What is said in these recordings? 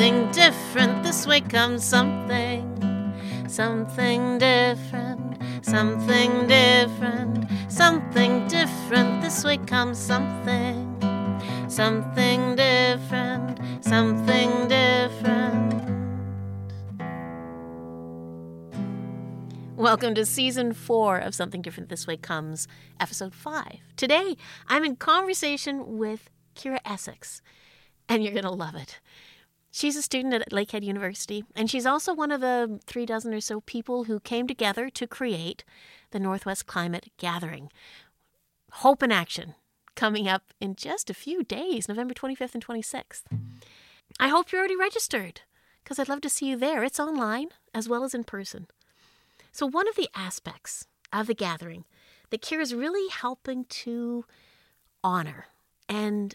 something different. This way comes something, something different, something different, something different. This way comes something, something different, something different. Welcome to season four of Something Different This Way Comes, episode five. Today, I'm in conversation with Keira Essex, and you're going to love it. She's a student at Lakehead University, and she's also one of the three dozen or so people who came together to create the Northwest Climate Gathering. Hope in Action, coming up in just a few days, November 25th and 26th. I hope you're already registered, because I'd love to see you there. It's online as well as in person. So, one of the aspects of the gathering that Keira is really helping to honor and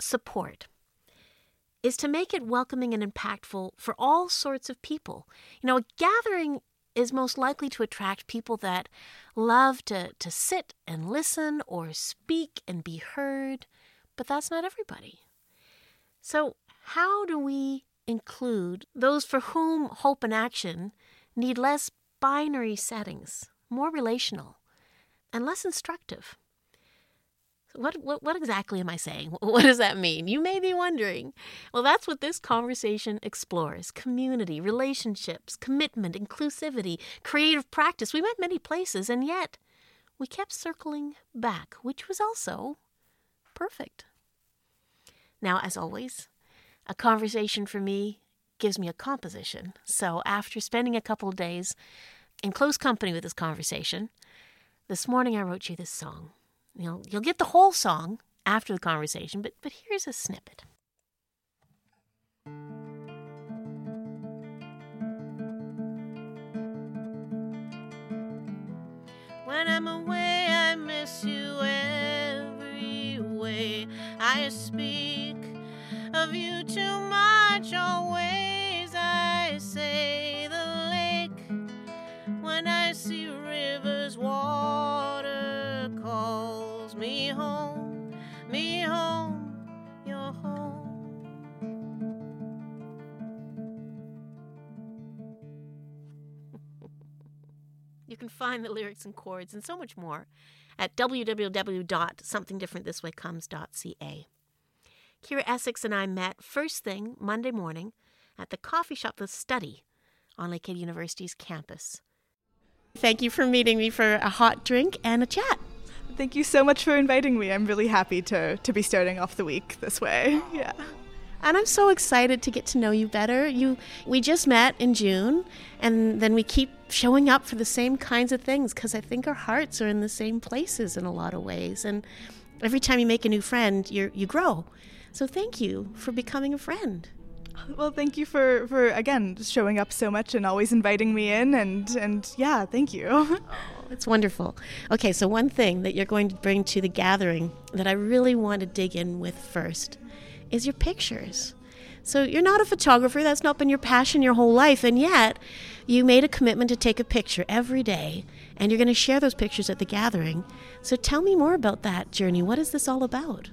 support is to make it welcoming and impactful for all sorts of people. You know, a gathering is most likely to attract people that love to, to sit and listen or speak and be heard, but that's not everybody. So, how do we include those for whom hope and action need less binary settings, more relational, and less instructive. What, what, what exactly am I saying? What does that mean? You may be wondering. Well, that's what this conversation explores community, relationships, commitment, inclusivity, creative practice. We went many places, and yet we kept circling back, which was also perfect. Now, as always, a conversation for me gives me a composition. So after spending a couple of days in close company with this conversation, this morning I wrote you this song. You'll, you'll get the whole song after the conversation, but, but here's a snippet. When I'm away, I miss you every way. I speak of you too much always. I say the lake when I see rivers, calls me home, me home, your home. You can find the lyrics and chords and so much more at www.somethingdifferentthiswaycomes.ca. Keira Essex and I met first thing Monday morning at the coffee shop The Study on Lakehead University's campus. Thank you for meeting me for a hot drink and a chat. Thank you so much for inviting me. I'm really happy to, to be starting off the week this way. Yeah. And I'm so excited to get to know you better. You we just met in June and then we keep showing up for the same kinds of things because I think our hearts are in the same places in a lot of ways and every time you make a new friend, you you grow. So thank you for becoming a friend. Well, thank you for, for again showing up so much and always inviting me in and and yeah, thank you. It's wonderful. Okay, so one thing that you're going to bring to the gathering that I really want to dig in with first is your pictures. So you're not a photographer, that's not been your passion your whole life, and yet you made a commitment to take a picture every day, and you're going to share those pictures at the gathering. So tell me more about that journey. What is this all about?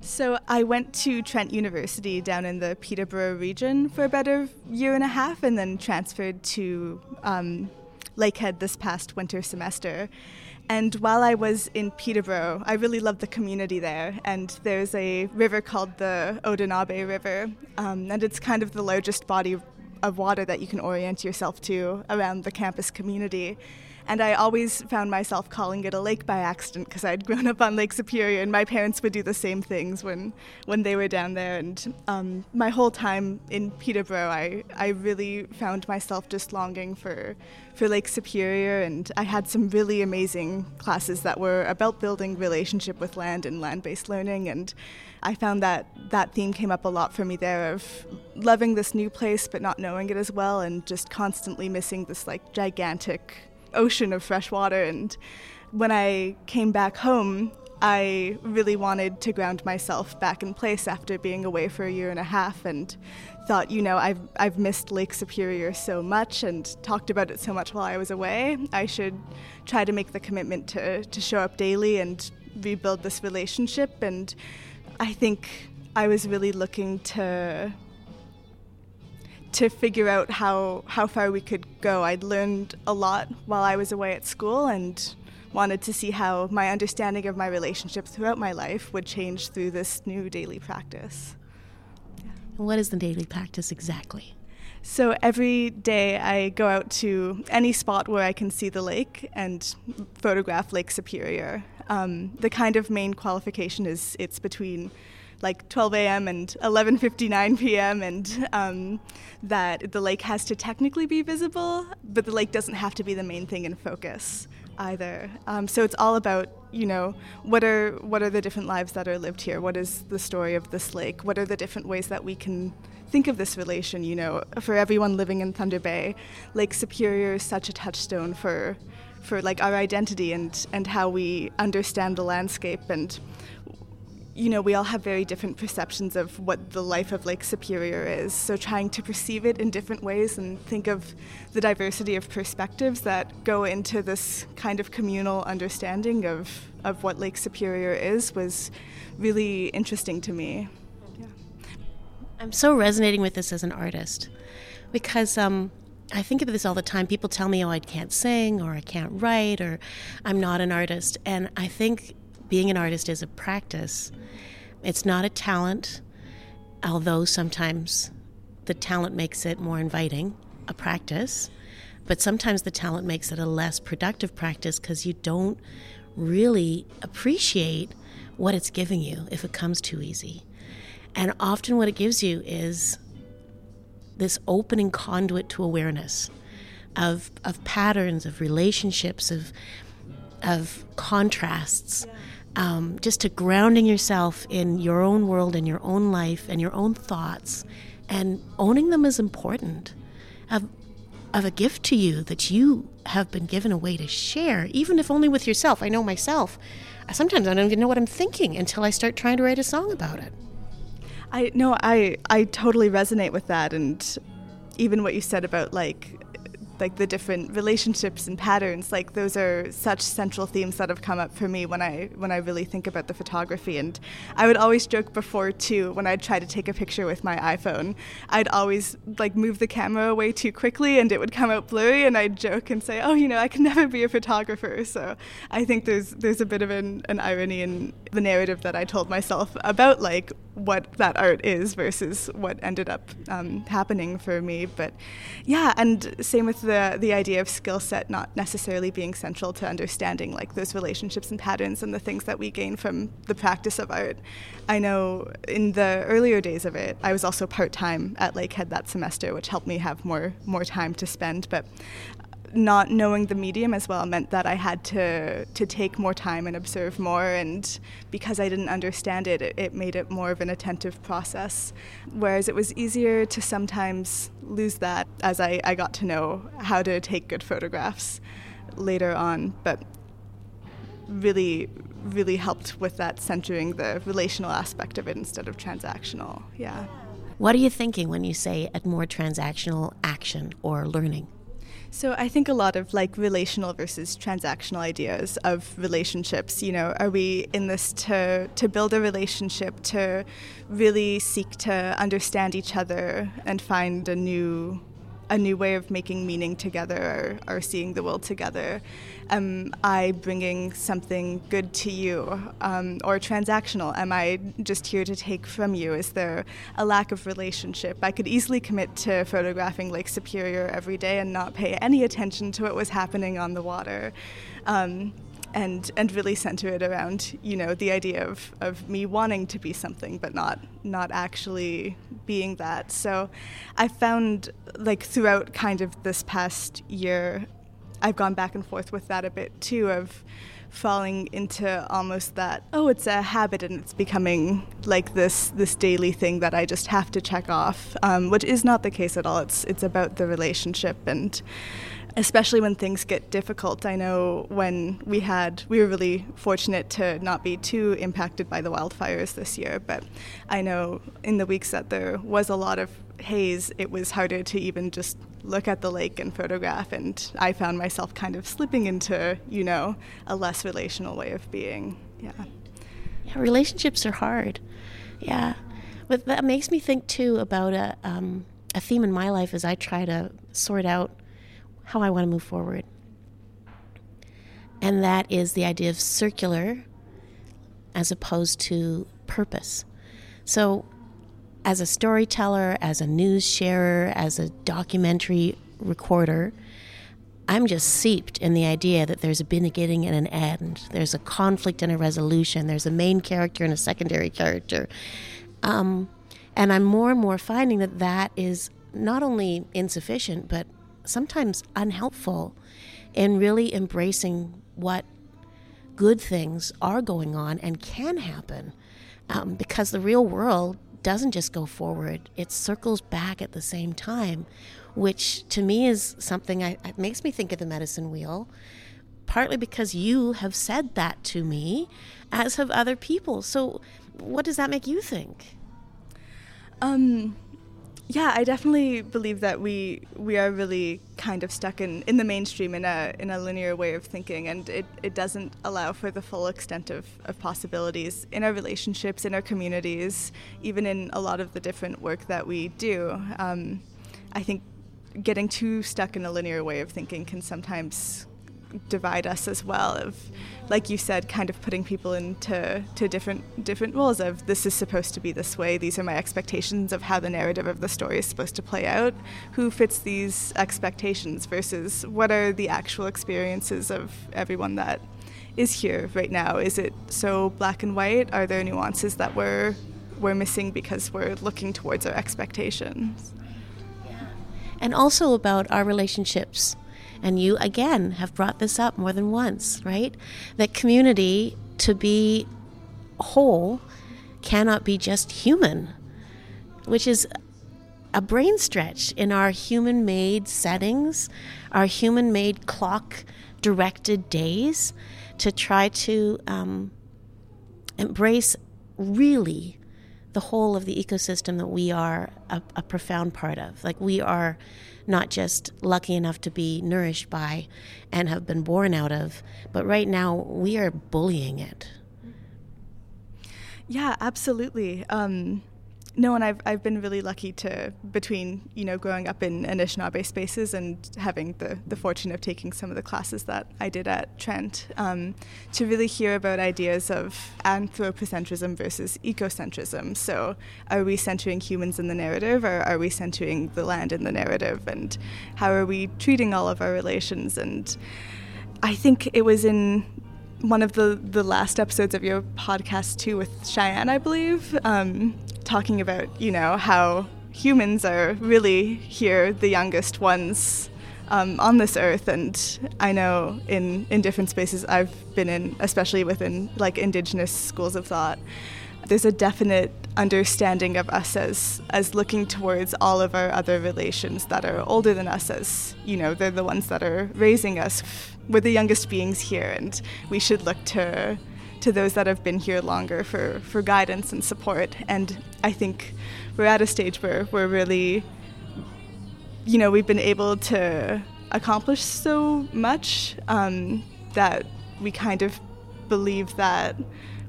So I went to Trent University down in the Peterborough region for about a year and a half, and then transferred to um, Lakehead this past winter semester. And while I was in Peterborough, I really loved the community there. And there's a river called the Otonabee River, um, and it's kind of the largest body of water that you can orient yourself to around the campus community. And I always found myself calling it a lake by accident because I'd grown up on Lake Superior, and my parents would do the same things when, when they were down there. And um, my whole time in Peterborough, I, I really found myself just longing for, for Lake Superior. And I had some really amazing classes that were about building relationship with land and land based learning. And I found that that theme came up a lot for me there of loving this new place but not knowing it as well, and just constantly missing this like gigantic ocean of fresh water. And when I came back home, I really wanted to ground myself back in place after being away for a year and a half and thought, you know, I've, I've missed Lake Superior so much and talked about it so much while I was away. I should try to make the commitment to, to show up daily and rebuild this relationship. And I think I was really looking to to figure out how how far we could go. I'd learned a lot while I was away at school and wanted to see how my understanding of my relationships throughout my life would change through this new daily practice. What is the daily practice exactly? So every day I go out to any spot where I can see the lake and photograph Lake Superior. Um, the kind of main qualification is it's between like 12 a.m. and 11:59 p.m. and um, that the lake has to technically be visible, but the lake doesn't have to be the main thing in focus either. Um, so it's all about you know what are what are the different lives that are lived here? What is the story of this lake? What are the different ways that we can think of this relation, you know, for everyone living in Thunder Bay, Lake Superior is such a touchstone for for like our identity and and how we understand the landscape and you know, we all have very different perceptions of what the life of Lake Superior is. So, trying to perceive it in different ways and think of the diversity of perspectives that go into this kind of communal understanding of, of what Lake Superior is was really interesting to me. yeah. I'm so resonating with this as an artist because um, I think of this all the time. People tell me, oh, I can't sing or I can't write or I'm not an artist. And I think being an artist is a practice, it's not a talent, although sometimes the talent makes it more inviting, a practice. But sometimes the talent makes it a less productive practice because you don't really appreciate what it's giving you if it comes too easy. And often what it gives you is this opening conduit to awareness of, of patterns, of relationships, of, of contrasts, um, just to grounding yourself in your own world and your own life and your own thoughts and owning them is important. Of, of a gift to you that you have been given a way to share, even if only with yourself. I know myself. Sometimes I don't even know what I'm thinking until I start trying to write a song about it. I no, I I totally resonate with that, and even what you said about like like the different relationships and patterns like those are such central themes that have come up for me when I when I really think about the photography. And I would always joke before too when I'd try to take a picture with my iPhone I'd always like move the camera away too quickly and it would come out blurry and I'd joke and say oh you know I can never be a photographer. So I think there's there's a bit of an, an irony in the narrative that I told myself about like what that art is versus what ended up um, happening for me but yeah and same with the the idea of skill set not necessarily being central to understanding like those relationships and patterns and the things that we gain from the practice of art. I know in the earlier days of it, I was also part time at Lakehead that semester, which helped me have more more time to spend. But not knowing the medium as well meant that I had to to take more time and observe more. And because I didn't understand it, it, it made it more of an attentive process. Whereas it was easier to sometimes lose that as I, I got to know how to take good photographs later on. But really really helped with that centering the relational aspect of it instead of transactional. Yeah. What are you thinking when you say at more transactional action or learning so I think a lot of like relational versus transactional ideas of relationships, you know, are we in this to to build a relationship to really seek to understand each other and find a new a new way of making meaning together or, or seeing the world together? Am I bringing something good to you um, or transactional? Am I just here to take from you? Is there a lack of relationship? I could easily commit to photographing Lake Superior every day and not pay any attention to what was happening on the water. Um, and and really center it around you know the idea of, of me wanting to be something but not not actually being that. So i found like throughout kind of this past year i've gone back and forth with that a bit too of falling into almost that oh it's a habit and it's becoming like this this daily thing that I just have to check off um, which is not the case at all. It's it's about the relationship and especially when things get difficult. I know when we had, we were really fortunate to not be too impacted by the wildfires this year, but I know in the weeks that there was a lot of haze, it was harder to even just look at the lake and photograph, and I found myself kind of slipping into, you know, a less relational way of being. Yeah. Yeah, relationships are hard. Yeah. But that makes me think too about a, um, a theme in my life as I try to sort out how I want to move forward. And that is the idea of circular as opposed to purpose. So, as a storyteller, as a news sharer, as a documentary recorder, I'm just seeped in the idea that there's a beginning and an end. There's a conflict and a resolution. There's a main character and a secondary character. Um, and I'm more and more finding that that is not only insufficient, but sometimes unhelpful in really embracing what good things are going on and can happen. Um, because the real world doesn't just go forward, it circles back at the same time, which to me is something I, it makes me think of the medicine wheel, partly because you have said that to me, as have other people. So, what does that make you think? Um, yeah, I definitely believe that we we are really kind of stuck in, in the mainstream in a in a linear way of thinking, and it, it doesn't allow for the full extent of, of possibilities in our relationships, in our communities, even in a lot of the different work that we do. Um, I think getting too stuck in a linear way of thinking can sometimes divide us as well of like you said kind of putting people into to different different roles of this is supposed to be this way these are my expectations of how the narrative of the story is supposed to play out. Who fits these expectations versus what are the actual experiences of everyone that is here right now? Is it so black and white? Are there nuances that we're we're missing because we're looking towards our expectations? And also about our relationships and you again have brought this up more than once, right? That community to be whole cannot be just human, which is a brain stretch in our human made settings, our human made clock directed days to try to um, embrace really the whole of the ecosystem that we are a, a profound part of. Like we are not just lucky enough to be nourished by and have been born out of, but right now we are bullying it. Yeah, absolutely. Um, no, and I've I've been really lucky to between you know growing up in Anishinaabe spaces and having the the fortune of taking some of the classes that I did at Trent um, to really hear about ideas of anthropocentrism versus ecocentrism. So, are we centering humans in the narrative, or are we centering the land in the narrative, and how are we treating all of our relations? And I think it was in one of the, the last episodes of your podcast too with Cheyenne, I believe, um, talking about you know how humans are really here the youngest ones um, on this earth. And i know in in different spaces i've been in especially within like indigenous schools of thought there's a definite understanding of us as as looking towards all of our other relations that are older than us as you know they're the ones that are raising us we're the youngest beings here. And we should look to to those that have been here longer for, for guidance and support. And I think we're at a stage where we're really, you know, we've been able to accomplish so much um, that we kind of believe that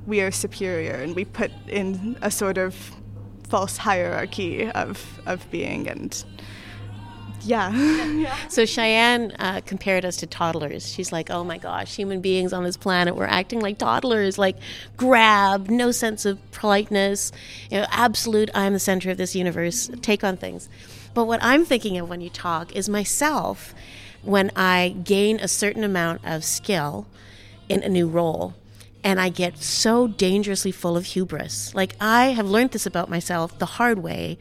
we are superior and we put in a sort of false hierarchy of, of being and yeah. so Cheyenne uh, compared us to toddlers. She's like, oh my gosh, human beings on this planet, we're acting like toddlers, like grab, no sense of politeness, you know, absolute, I'm the center of this universe, take on things. But what I'm thinking of when you talk is myself when I gain a certain amount of skill in a new role and I get so dangerously full of hubris. Like I have learned this about myself the hard way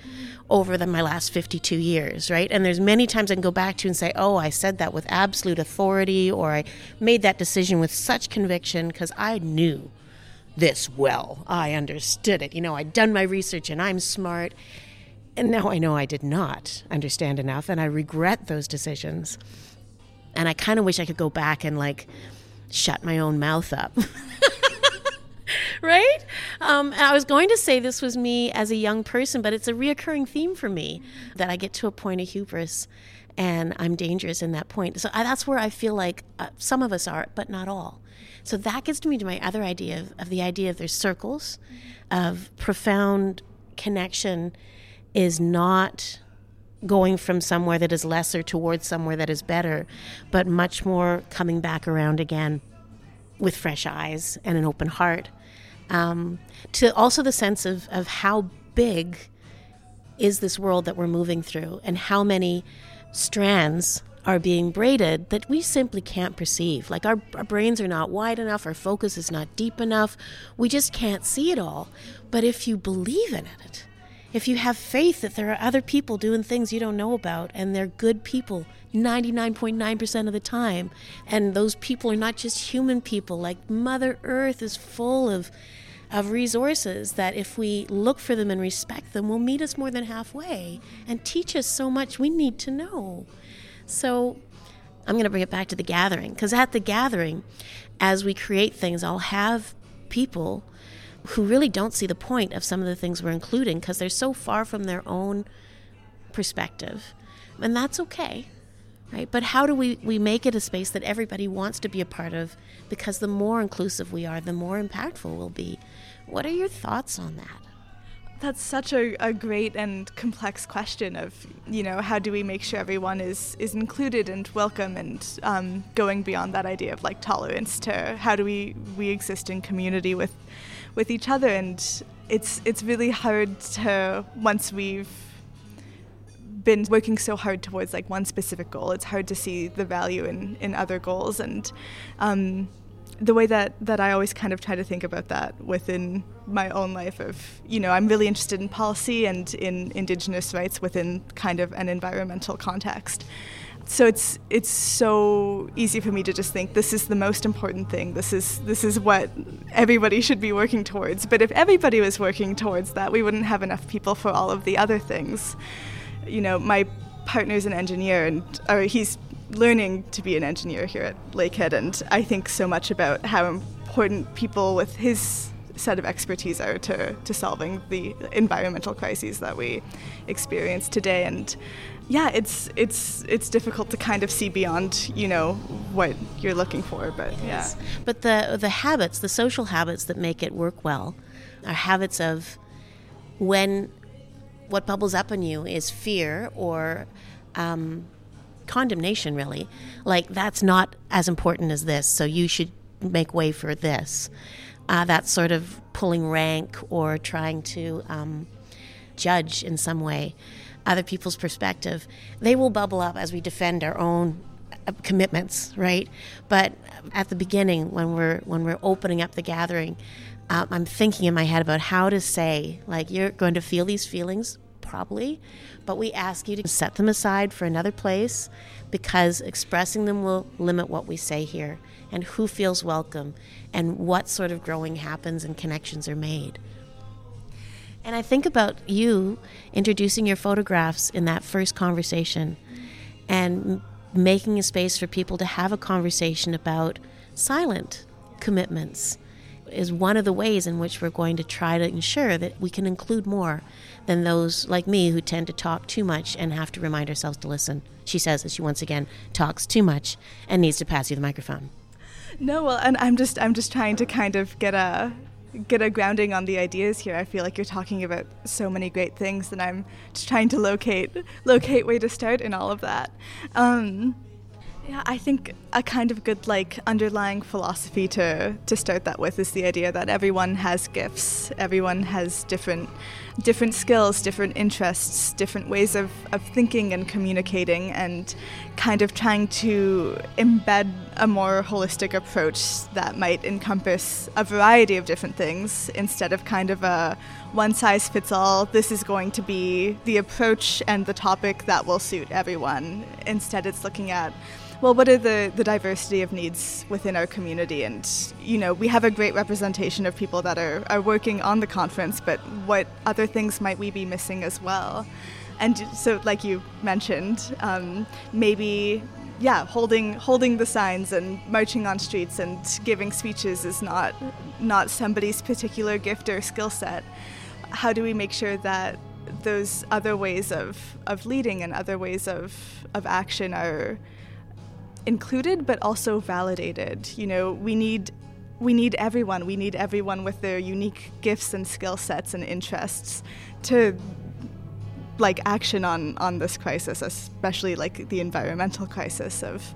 over the, my last 52 years, right? And there's many times I can go back to and say, "Oh, I said that with absolute authority or I made that decision with such conviction because I knew this well. I understood it. You know, I'd done my research and I'm smart." And now I know I did not understand enough and I regret those decisions. And I kind of wish I could go back and like shut my own mouth up. right? Um, and I was going to say this was me as a young person, but it's a reoccurring theme for me that I get to a point of hubris and I'm dangerous in that point. So I, that's where I feel like uh, some of us are, but not all. So that gets to me to my other idea of, of the idea of there's circles, of profound connection is not going from somewhere that is lesser towards somewhere that is better, but much more coming back around again with fresh eyes and an open heart. Um, to also the sense of, of how big is this world that we're moving through and how many strands are being braided that we simply can't perceive. Like our, our brains are not wide enough, our focus is not deep enough. We just can't see it all. But if you believe in it, if you have faith that there are other people doing things you don't know about and they're good people 99.9% of the time, and those people are not just human people, like Mother Earth is full of of resources that if we look for them and respect them will meet us more than halfway and teach us so much we need to know. So I'm going to bring it back to the gathering because at the gathering, as we create things, I'll have people who really don't see the point of some of the things we're including because they're so far from their own perspective. And that's okay. Right? But how do we, we make it a space that everybody wants to be a part of? Because the more inclusive we are, the more impactful we'll be. What are your thoughts on that? That's such a, a great and complex question of, you know, how do we make sure everyone is, is included and welcome and um, going beyond that idea of like tolerance to how do we, we exist in community with, with each other. And it's, it's really hard to, once we've been working so hard towards like one specific goal, it's hard to see the value in, in other goals. And um, the way that, that I always kind of try to think about that within my own life of, you know, I'm really interested in policy and in Indigenous rights within kind of an environmental context. So it's it's so easy for me to just think this is the most important thing. This is this is what everybody should be working towards. But if everybody was working towards that, we wouldn't have enough people for all of the other things. You know, my partner's an engineer and or he's learning to be an engineer here at Lakehead, and I think so much about how important people with his set of expertise are to, to solving the environmental crises that we experience today. And yeah, it's it's it's difficult to kind of see beyond you know what you're looking for, but yeah. But the the habits, the social habits that make it work well, are habits of when what bubbles up in you is fear or um, condemnation, really. Like, that's not as important as this, so you should make way for this. Uh, that's sort of pulling rank or trying to um, judge in some way other people's perspective. They will bubble up as we defend our own uh, commitments, right? But at the beginning, when we're when we're opening up the gathering, um, I'm thinking in my head about how to say, like, you're going to feel these feelings, probably, but we ask you to set them aside for another place because expressing them will limit what we say here and who feels welcome and what sort of growing happens and connections are made. And I think about you introducing your photographs in that first conversation and making a space for people to have a conversation about silent commitments is one of the ways in which we're going to try to ensure that we can include more than those like me who tend to talk too much and have to remind ourselves to listen. She says as she once again talks too much and needs to pass you the microphone. No, well, and I'm just I'm just trying to kind of get a get a grounding on the ideas here. I feel like you're talking about so many great things, and I'm just trying to locate locate way to start in all of that. Um, yeah, I think a kind of good like underlying philosophy to to start that with is the idea that everyone has gifts. Everyone has different different skills, different interests, different ways of, of thinking and communicating and kind of trying to embed a more holistic approach that might encompass a variety of different things instead of kind of a one size fits all, this is going to be the approach and the topic that will suit everyone. Instead, it's looking at well, what are the, the diversity of needs within our community? And, you know, we have a great representation of people that are, are working on the conference, but what other things might we be missing as well? And so, like you mentioned, um, maybe yeah, holding holding the signs and marching on streets and giving speeches is not not somebody's particular gift or skill set. How do we make sure that those other ways of, of leading and other ways of, of action are included but also validated. You know, we need we need everyone. We need everyone with their unique gifts and skill sets and interests to like action on on this crisis, especially like the environmental crisis of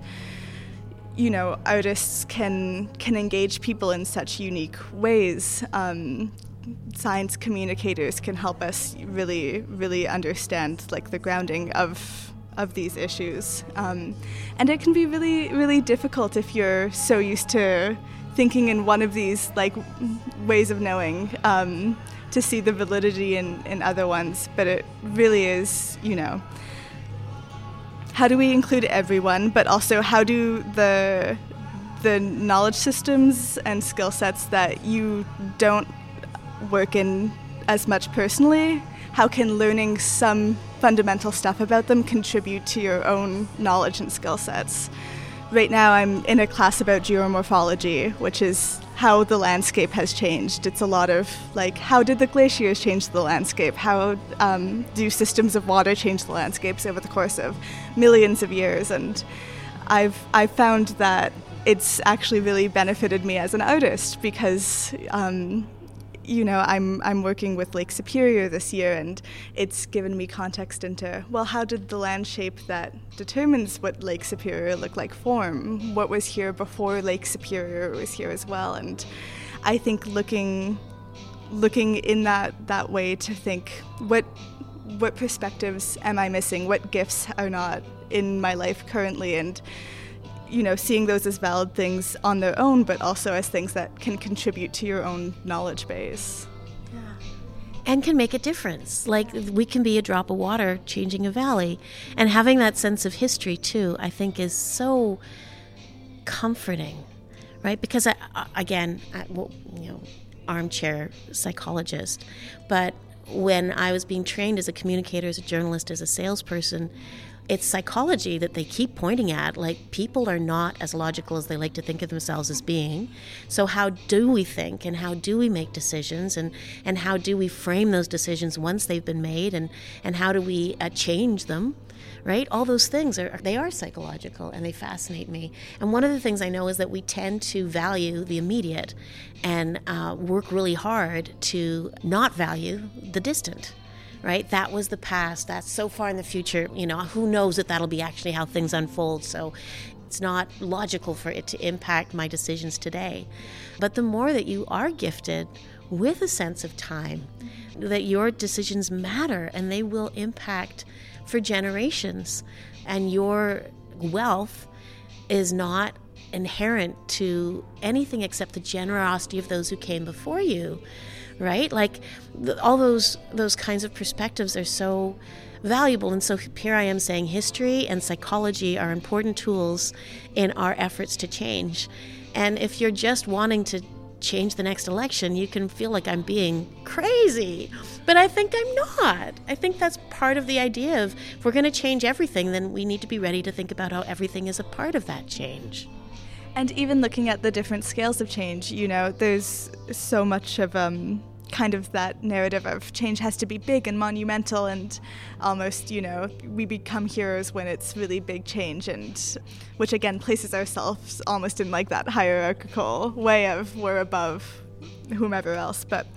you know artists can can engage people in such unique ways. Um, science communicators can help us really really understand like the grounding of of these issues, um, and it can be really really difficult if you're so used to thinking in one of these like ways of knowing. Um, to see the validity in, in other ones, but it really is, you know, how do we include everyone, but also how do the the knowledge systems and skill sets that you don't work in as much personally, how can learning some fundamental stuff about them contribute to your own knowledge and skill sets? Right now, I'm in a class about geomorphology, which is how the landscape has changed. It's a lot of like, how did the glaciers change the landscape? How um, do systems of water change the landscapes over the course of millions of years? And I've I've found that it's actually really benefited me as an artist because um, you know, I'm I'm working with Lake Superior this year, and it's given me context into well, how did the land shape that determines what Lake Superior looked like form? What was here before Lake Superior was here as well? And I think looking looking in that that way to think what what perspectives am I missing? What gifts are not in my life currently? And you know, seeing those as valid things on their own, but also as things that can contribute to your own knowledge base. And can make a difference. Like we can be a drop of water changing a valley. And having that sense of history, too, I think is so comforting, right? Because, I, uh, again, I, well, you know, armchair psychologist, but when I was being trained as a communicator, as a journalist, as a salesperson, it's psychology that they keep pointing at. Like, people are not as logical as they like to think of themselves as being. So, how do we think and how do we make decisions and, and how do we frame those decisions once they've been made and, and how do we uh, change them? Right? All those things are they are psychological and they fascinate me. And one of the things I know is that we tend to value the immediate and uh, work really hard to not value the distant right? That was the past. That's so far in the future. You know, who knows that that'll be actually how things unfold. So it's not logical for it to impact my decisions today. But the more that you are gifted with a sense of time, that your decisions matter and they will impact for generations, and your wealth is not inherent to anything except the generosity of those who came before you right? Like the, all those those kinds of perspectives are so valuable. And so here I am saying history and psychology are important tools in our efforts to change. And if you're just wanting to change the next election, you can feel like I'm being crazy. But I think I'm not. I think that's part of the idea of if we're going to change everything, then we need to be ready to think about how everything is a part of that change. And even looking at the different scales of change, you know, there's so much of um, kind of that narrative of change has to be big and monumental and almost you know we become heroes when it's really big change and which again places ourselves almost in like that hierarchical way of we're above whomever else. But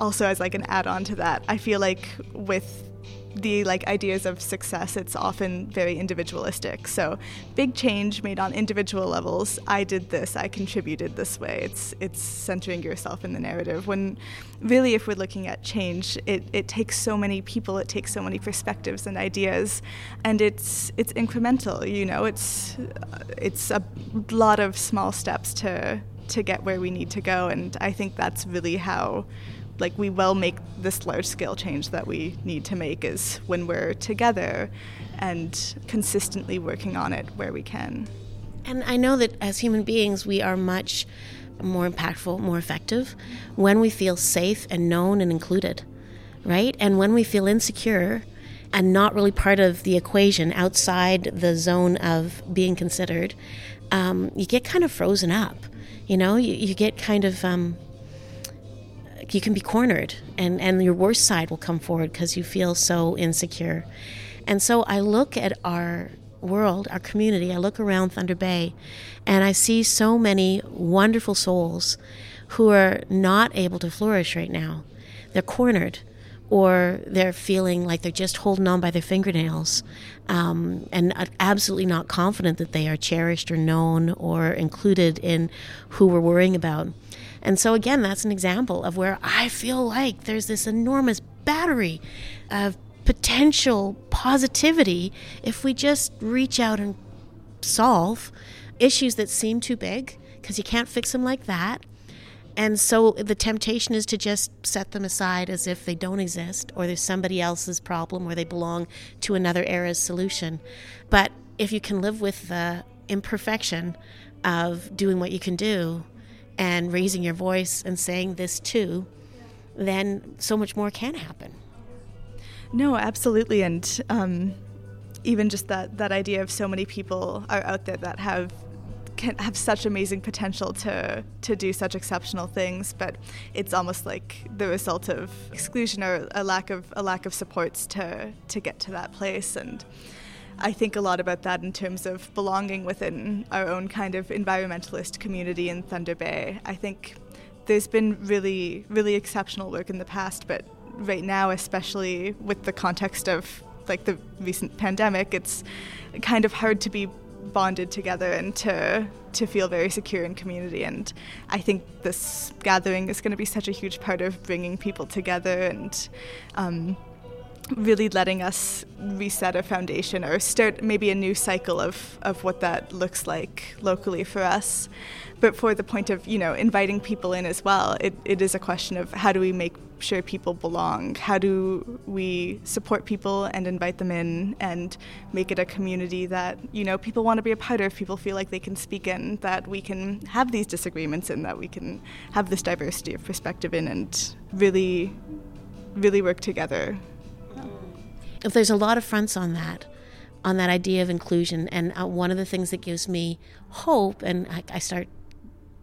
also as like an add-on to that i feel like with the like ideas of success it's often very individualistic. So big change made on individual levels. I did this i contributed this way. It's it's centering yourself in the narrative. When really if we're looking at change it, it takes so many people it takes so many perspectives and ideas and it's it's incremental you know? It's it's a lot of small steps to to get where we need to go and i think that's really how like we will make this large scale change that we need to make is when we're together and consistently working on it where we can. And I know that as human beings, we are much more impactful, more effective when we feel safe and known and included, right? And when we feel insecure and not really part of the equation outside the zone of being considered, um, you get kind of frozen up. You know, you, you get kind of um, you can be cornered and, and your worst side will come forward because you feel so insecure. And so I look at our world, our community, I look around Thunder Bay and I see so many wonderful souls who are not able to flourish right now. They're cornered or they're feeling like they're just holding on by their fingernails um, and absolutely not confident that they are cherished or known or included in who we're worrying about. And so, again, that's an example of where I feel like there's this enormous battery of potential positivity if we just reach out and solve issues that seem too big because you can't fix them like that and so the temptation is to just set them aside as if they don't exist or there's somebody else's problem or they belong to another era's solution. But if you can live with the imperfection of doing what you can do and raising your voice and saying this too, then so much more can happen. No, absolutely. And um, even just that, that idea of so many people are out there that have can have such amazing potential to to do such exceptional things, but it's almost like the result of exclusion or a lack of a lack of supports to to get to that place and. I think a lot about that in terms of belonging within our own kind of environmentalist community in Thunder Bay. I think there's been really, really exceptional work in the past, but right now, especially with the context of like the recent pandemic, it's kind of hard to be bonded together and to to feel very secure in community and I think this gathering is going to be such a huge part of bringing people together and um, really letting us reset a foundation or start maybe a new cycle of, of what that looks like locally for us. But for the point of, you know, inviting people in as well, it, it is a question of how do we make sure people belong? How do we support people and invite them in and make it a community that, you know, people want to be a part of, people feel like they can speak in, that we can have these disagreements in, that we can have this diversity of perspective in and really, really work together if there's a lot of fronts on that, on that idea of inclusion, and uh, one of the things that gives me hope, and I, I start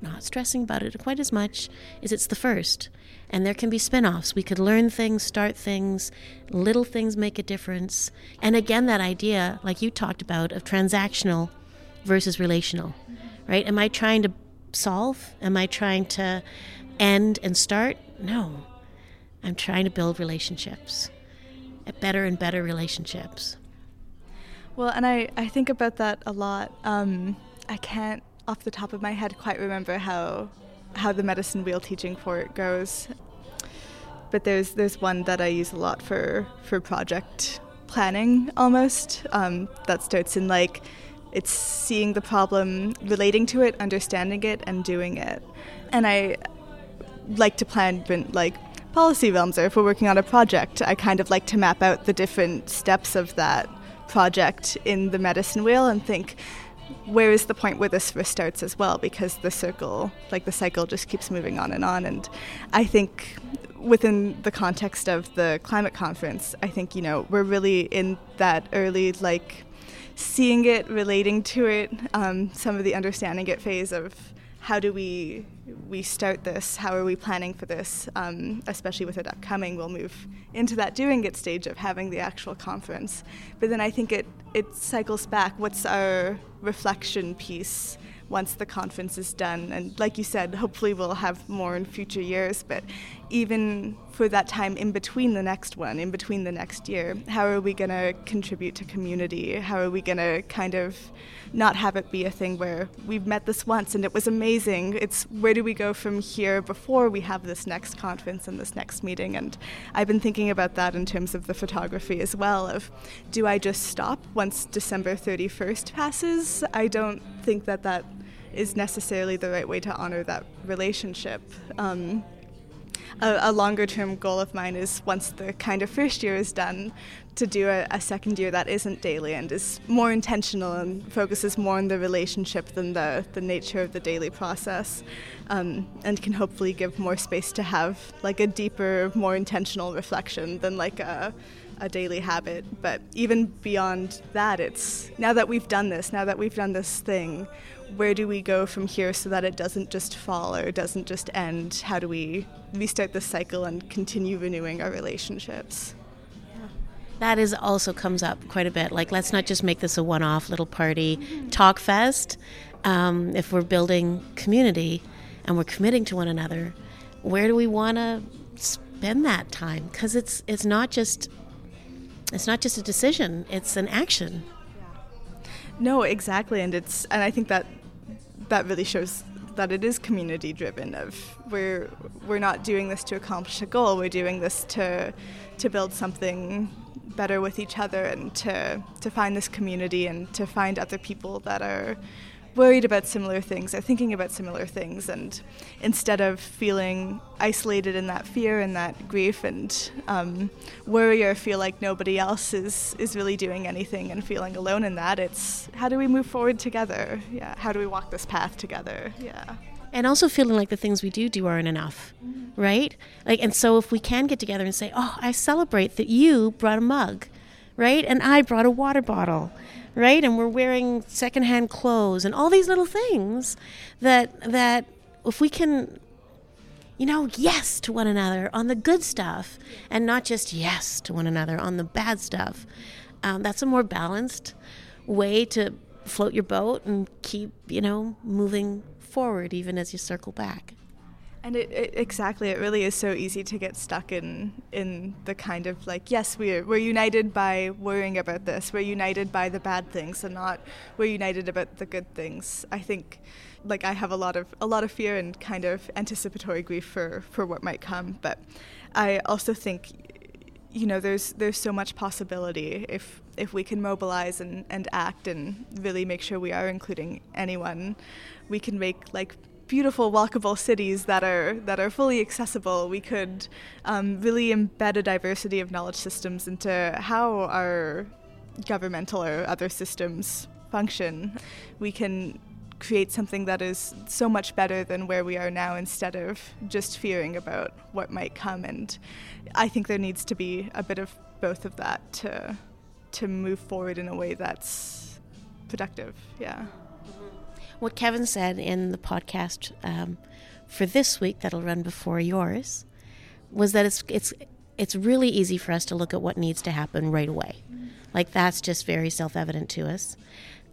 not stressing about it quite as much, is it's the first. And there can be spin offs. We could learn things, start things, little things make a difference. And again, that idea, like you talked about, of transactional versus relational, right? Am I trying to solve? Am I trying to end and start? No. I'm trying to build relationships better and better relationships. Well, and I, I think about that a lot. Um, I can't, off the top of my head, quite remember how how the medicine wheel teaching for it goes. But there's there's one that I use a lot for for project planning almost. Um, that starts in like it's seeing the problem, relating to it, understanding it, and doing it. And I like to plan like policy realms or if we're working on a project, I kind of like to map out the different steps of that project in the medicine wheel and think where is the point where this first starts as well? Because the circle like the cycle just keeps moving on and on. And i think within the context of the climate conference i think you know we're really in that early like seeing it relating to it um, some of the understanding it phase of how do we we start this? How are we planning for this? Um, especially with it upcoming, we'll move into that doing it stage of having the actual conference. But then I think it it cycles back. What's our reflection piece? once the conference is done. And like you said, hopefully we'll have more in future years. But even for that time in between the next one, in between the next year, how are we going to contribute to community? How are we going to kind of not have it be a thing where we've met this once and it was amazing? It's where do we go from here before we have this next conference and this next meeting? And I've been thinking about that in terms of the photography as well of do I just stop once December 31st passes? I don't think that that is necessarily the right way to honor that relationship. Um, a, a longer term goal of mine is once the kind of first year is done, to do a, a, second year that isn't daily and is more intentional and focuses more on the relationship than the, the nature of the daily process um, and can hopefully give more space to have like a deeper more intentional reflection than like a, a daily habit. But even beyond that it's now that we've done this now that we've done this thing where do we go from here so that it doesn't just fall or doesn't just end? How do we restart the cycle and continue renewing our relationships? That is also comes up quite a bit. Like, let's not just make this a one-off little party mm-hmm. talk fest. Um, if we're building community and we're committing to one another, where do we want to spend that time because it's it's not just it's not just a decision; it's an action. No, exactly, and it's and I think that that really shows that it is community driven. Of we're we're not doing this to accomplish a goal; we're doing this to to build something better with each other and to to find this community and to find other people that are worried about similar things are thinking about similar things and instead of feeling isolated in that fear and that grief and um, worry or feel like nobody else is is really doing anything and feeling alone in that it's how do we move forward together? Yeah how do we walk this path together? Yeah. And also feeling like the things we do do aren't enough right? Like and so if we can get together and say oh i celebrate that you brought a mug right? And i brought a water bottle right? And we're wearing secondhand clothes and all these little things that that if we can you know, yes to one another on the good stuff and not just yes to one another on the bad stuff. Um, that's a more balanced way to float your boat and keep, you know, moving forward even as you circle back. And it, it, exactly, it really is so easy to get stuck in in the kind of like, yes, we're we're united by worrying about this. We're united by the bad things, and not we're united about the good things. I think, like, I have a lot of a lot of fear and kind of anticipatory grief for for what might come. But I also think, you know, there's there's so much possibility if if we can mobilize and and act and really make sure we are including anyone, we can make like beautiful walkable cities that are that are fully accessible. We could um, really embed a diversity of knowledge systems into how our governmental or other systems function. We can create something that is so much better than where we are now instead of just fearing about what might come and I think there needs to be a bit of both of that to to move forward in a way that's productive. Yeah what Kevin said in the podcast um, for this week that'll run before yours was that it's it's it's really easy for us to look at what needs to happen right away. Like that's just very self evident to us.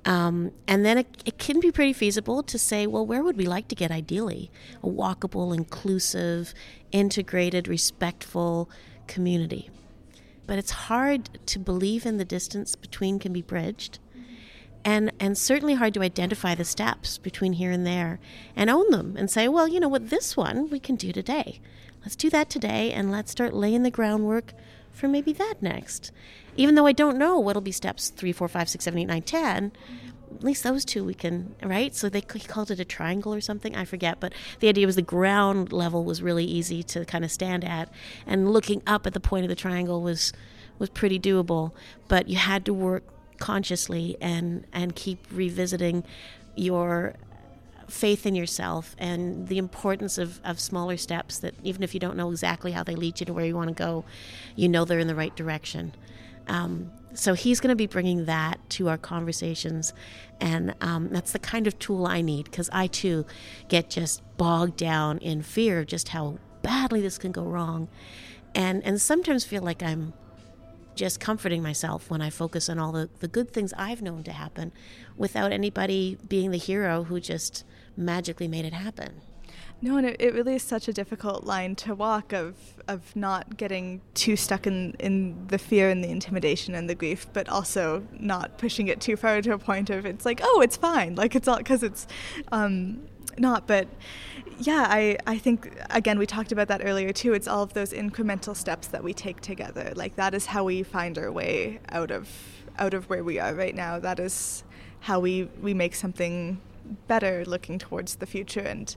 Um, and then it, it, can be pretty feasible to say, well, where would we like to get ideally? A walkable, inclusive, integrated, respectful community. But it's hard to believe in the distance between can be bridged and and certainly hard to identify the steps between here and there and own them and say well you know what this one we can do today. Let's do that today and let's start laying the groundwork for maybe that next. Even though i don't know what'll be steps three four five six seven eight nine ten at least those two we can right? So they he called it a triangle or something i forget but the idea was the ground level was really easy to kind of stand at and looking up at the point of the triangle was was pretty doable. But you had to work consciously and and keep revisiting your faith in yourself and the importance of, of smaller steps that even if you don't know exactly how they lead you to where you want to go, you know they're in the right direction. Um, so he's going to be bringing that to our conversations, and um, that's the kind of tool I need because I too get just bogged down in fear of just how badly this can go wrong, and and sometimes feel like I'm just comforting myself when I focus on all the, the good things I've known to happen without anybody being the hero who just magically made it happen. No, and it, it really is such a difficult line to walk of of not getting too stuck in, in the fear and the intimidation and the grief, but also not pushing it too far to a point of it's like, oh, it's fine. Like it's all because it's um, not. But yeah, I, I think, again, we talked about that earlier too. It's all of those incremental steps that we take together. Like, that is how we find our way out of out of where we are right now. That is how we, we make something better looking towards the future. And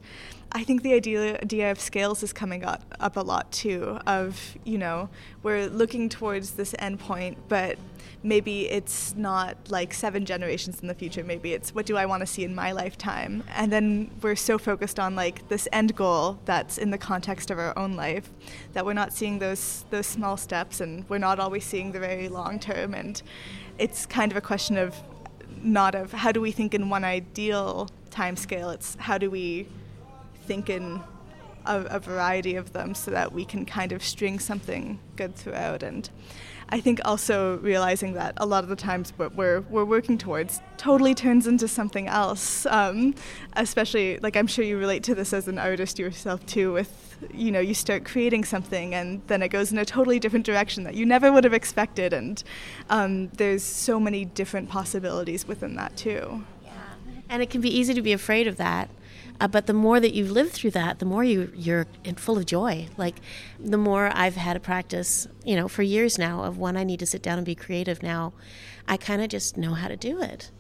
I think the idea, idea of scales is coming up, up a lot too. Of, you know, we're looking towards this endpoint, but maybe it's not like seven generations in the future. Maybe it's what do I want to see in my lifetime? And then we're so focused on like this end goal that's in the context of our own life that we're not seeing those those small steps and we're not always seeing the very long term. And it's kind of a question of not of how do we think in one ideal time scale. It's how do we think in a, a variety of them so that we can kind of string something good throughout. And I think also realizing that a lot of the times what we're, we're working towards totally turns into something else. Um, especially, like, I'm sure you relate to this as an artist yourself too, with, you know, you start creating something and then it goes in a totally different direction that you never would have expected. And um, there's so many different possibilities within that too. Yeah. And it can be easy to be afraid of that. Uh, but the more that you've lived through that, the more you you're full of joy. Like the more I've had a practice, you know, for years now of when I need to sit down and be creative. Now, I kind of just know how to do it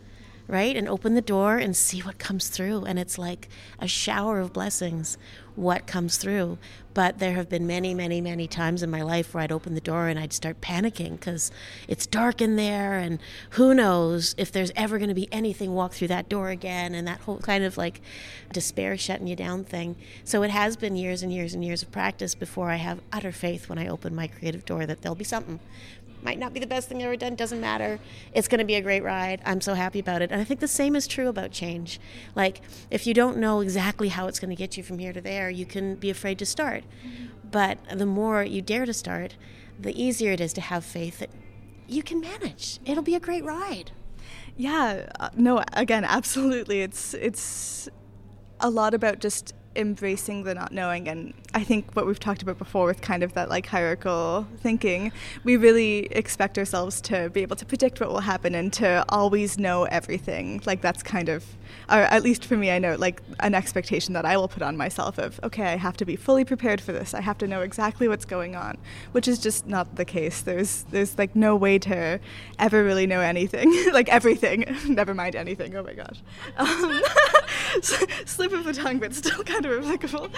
right? And open the door and see what comes through. And it's like a shower of blessings, what comes through. But there have been many, many, many times in my life where I'd open the door and I'd start panicking because it's dark in there. And who knows if there's ever going to be anything walk through that door again. And that whole kind of like despair shutting you down thing. So it has been years and years and years of practice before I have utter faith when I open my creative door that there'll be something might not be the best thing I've ever done, doesn't matter. It's going to be a great ride. I'm so happy about it. And I think the same is true about change. Like, if you don't know exactly how it's going to get you from here to there, you can be afraid to start. But the more you dare to start, the easier it is to have faith that you can manage. It'll be a great ride. Yeah, uh, no, again, absolutely. It's it's a lot about just embracing the not knowing and i think what we've talked about before with kind of that like hierarchical thinking we really expect ourselves to be able to predict what will happen and to always know everything. Like that's kind of or at least for me i know like an expectation that i will put on myself of okay i have to be fully prepared for this. I have to know exactly what's going on which is just not the case. There's there's like no way to ever really know anything like everything. Never mind anything. Oh my gosh. Um, slip of the tongue but still kind of applicable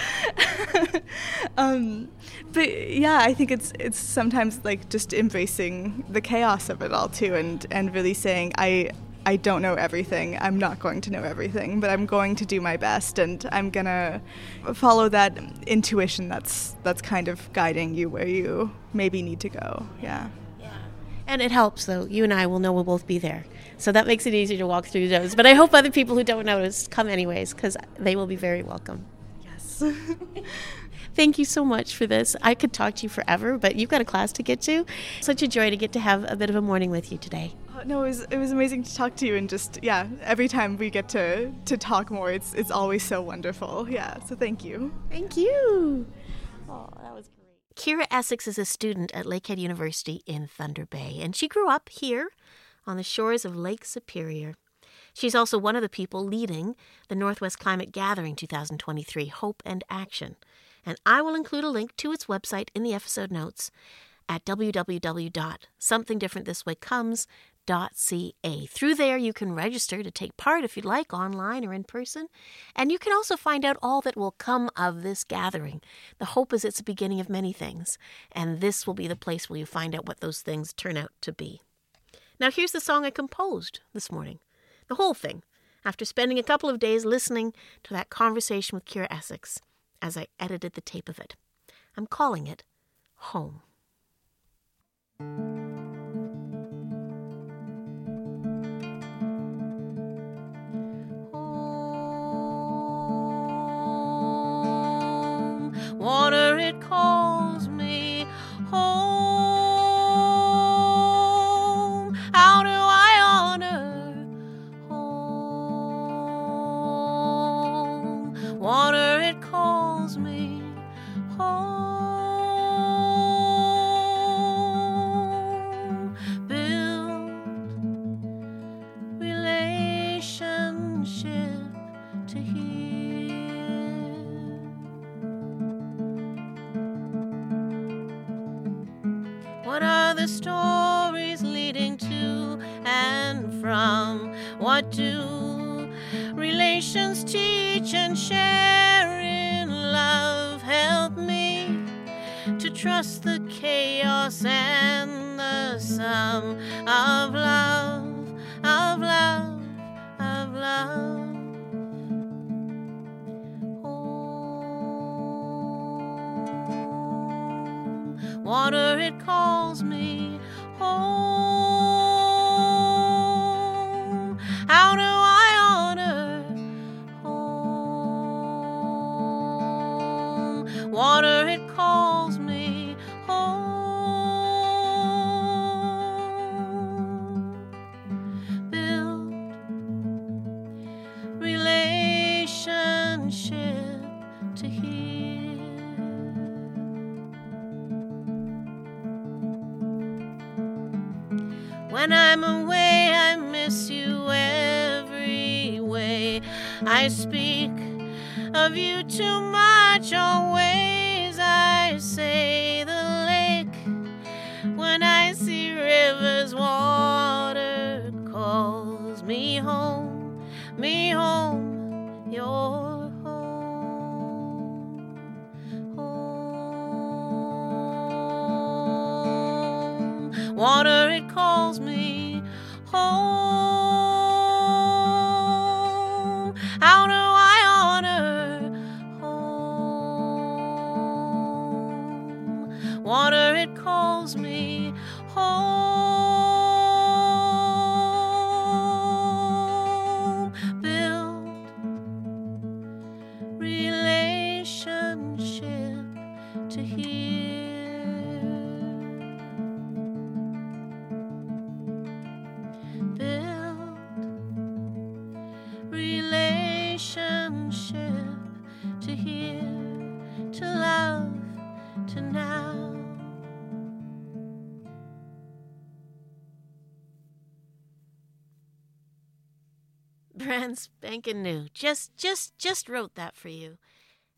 um, but yeah i think it's it's sometimes like just embracing the chaos of it all too and and really saying i I don't know everything. I'm not going to know everything, but I'm going to do my best and I'm going to follow that intuition that's that's kind of guiding you where you maybe need to go. Yeah. And it helps though. You and I will know we'll both be there. So that makes it easier to walk through those. But I hope other people who don't notice come anyways cuz they will be very welcome. Yes. Thank you so much for this. I could talk to you forever, but you've got a class to get to. Such a joy to get to have a bit of a morning with you today. Oh, no, it was it was amazing to talk to you and just yeah, every time we get to to talk more, it's it's always so wonderful. Yeah, so thank you. Thank you. Oh, that was great. Keira Essex is a student at Lakehead University in Thunder Bay, and she grew up here on the shores of Lake Superior. She's also one of the people leading the Northwest Climate Gathering 2023 Hope and Action and I will include a link to its website in the episode notes at www.somethingdifferentthiswaycomes.ca. Through there, you can register to take part if you'd like, online or in person. And you can also find out all that will come of this gathering. The hope is it's the beginning of many things, and this will be the place where you find out what those things turn out to be. Now, here's the song I composed this morning the whole thing, after spending a couple of days listening to that conversation with Keira Essex as I edited the tape of it. I'm calling it Home. What are the stories leading to and from? What do relations teach and share in love? Help me to trust the chaos and the sum of love, of you too much, always. I say the lake. When I see rivers, water calls me home, me home, your. Water, it calls me home. Brand spanking new. Just, just, just wrote that for you,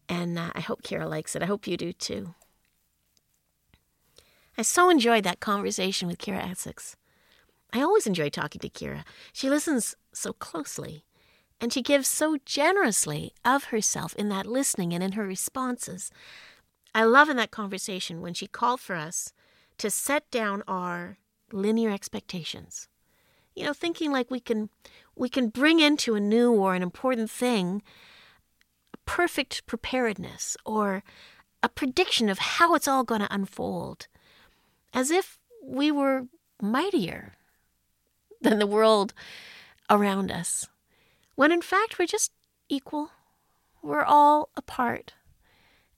and uh, I hope Keira likes it. I hope you do too. I so enjoyed that conversation with Keira Essex. I always enjoy talking to Keira. She listens so closely, and she gives so generously of herself in that listening and in her responses. I love in that conversation when she called for us to set down our linear expectations. You know, thinking like we can we can bring into a new or an important thing perfect preparedness or a prediction of how it's all going to unfold, as if we were mightier than the world around us, when in fact we're just equal. We're all a part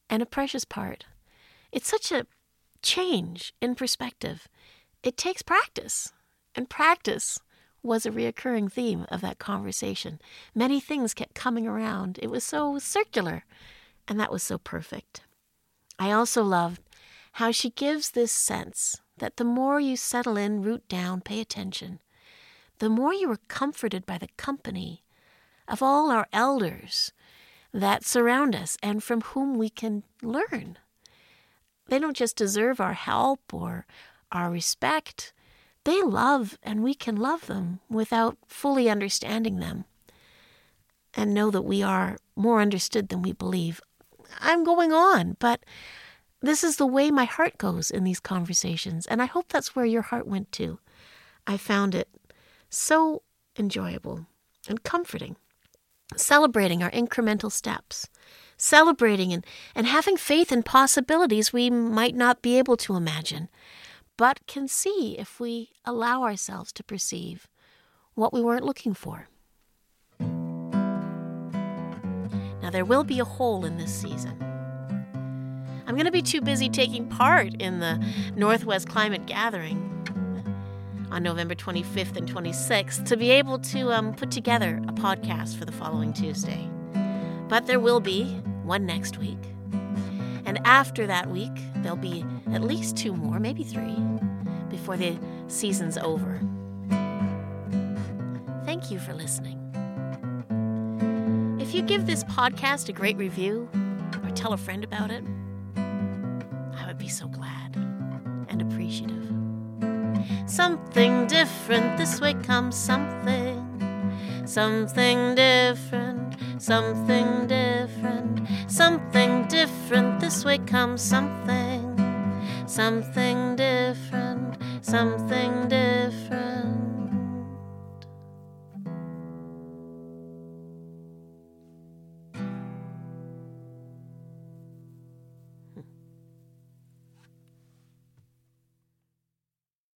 and a precious part. It's such a change in perspective. It takes practice, and practice was a reoccurring theme of that conversation. Many things kept coming around. It was so circular, and that was so perfect. I also loved how she gives this sense that the more you settle in, root down, pay attention, the more you are comforted by the company of all our elders that surround us and from whom we can learn. They don't just deserve our help or our respect, they love and we can love them without fully understanding them and know that we are more understood than we believe. I'm going on, but this is the way my heart goes in these conversations, and I hope that's where your heart went too. I found it so enjoyable and comforting. Celebrating our incremental steps, celebrating and, and having faith in possibilities we might not be able to imagine, but can see if we allow ourselves to perceive what we weren't looking for. Now, there will be a hole in this season. I'm going to be too busy taking part in the Northwest Climate Gathering on November 25th and 26th to be able to um, put together a podcast for the following Tuesday. But there will be one next week. And after that week, there'll be at least two more, maybe three, before the season's over. Thank you for listening. If you give this podcast a great review or tell a friend about it, I would be so glad and appreciative. Something different, this way comes something. Something different, something different, something different, this way comes something something different, something different.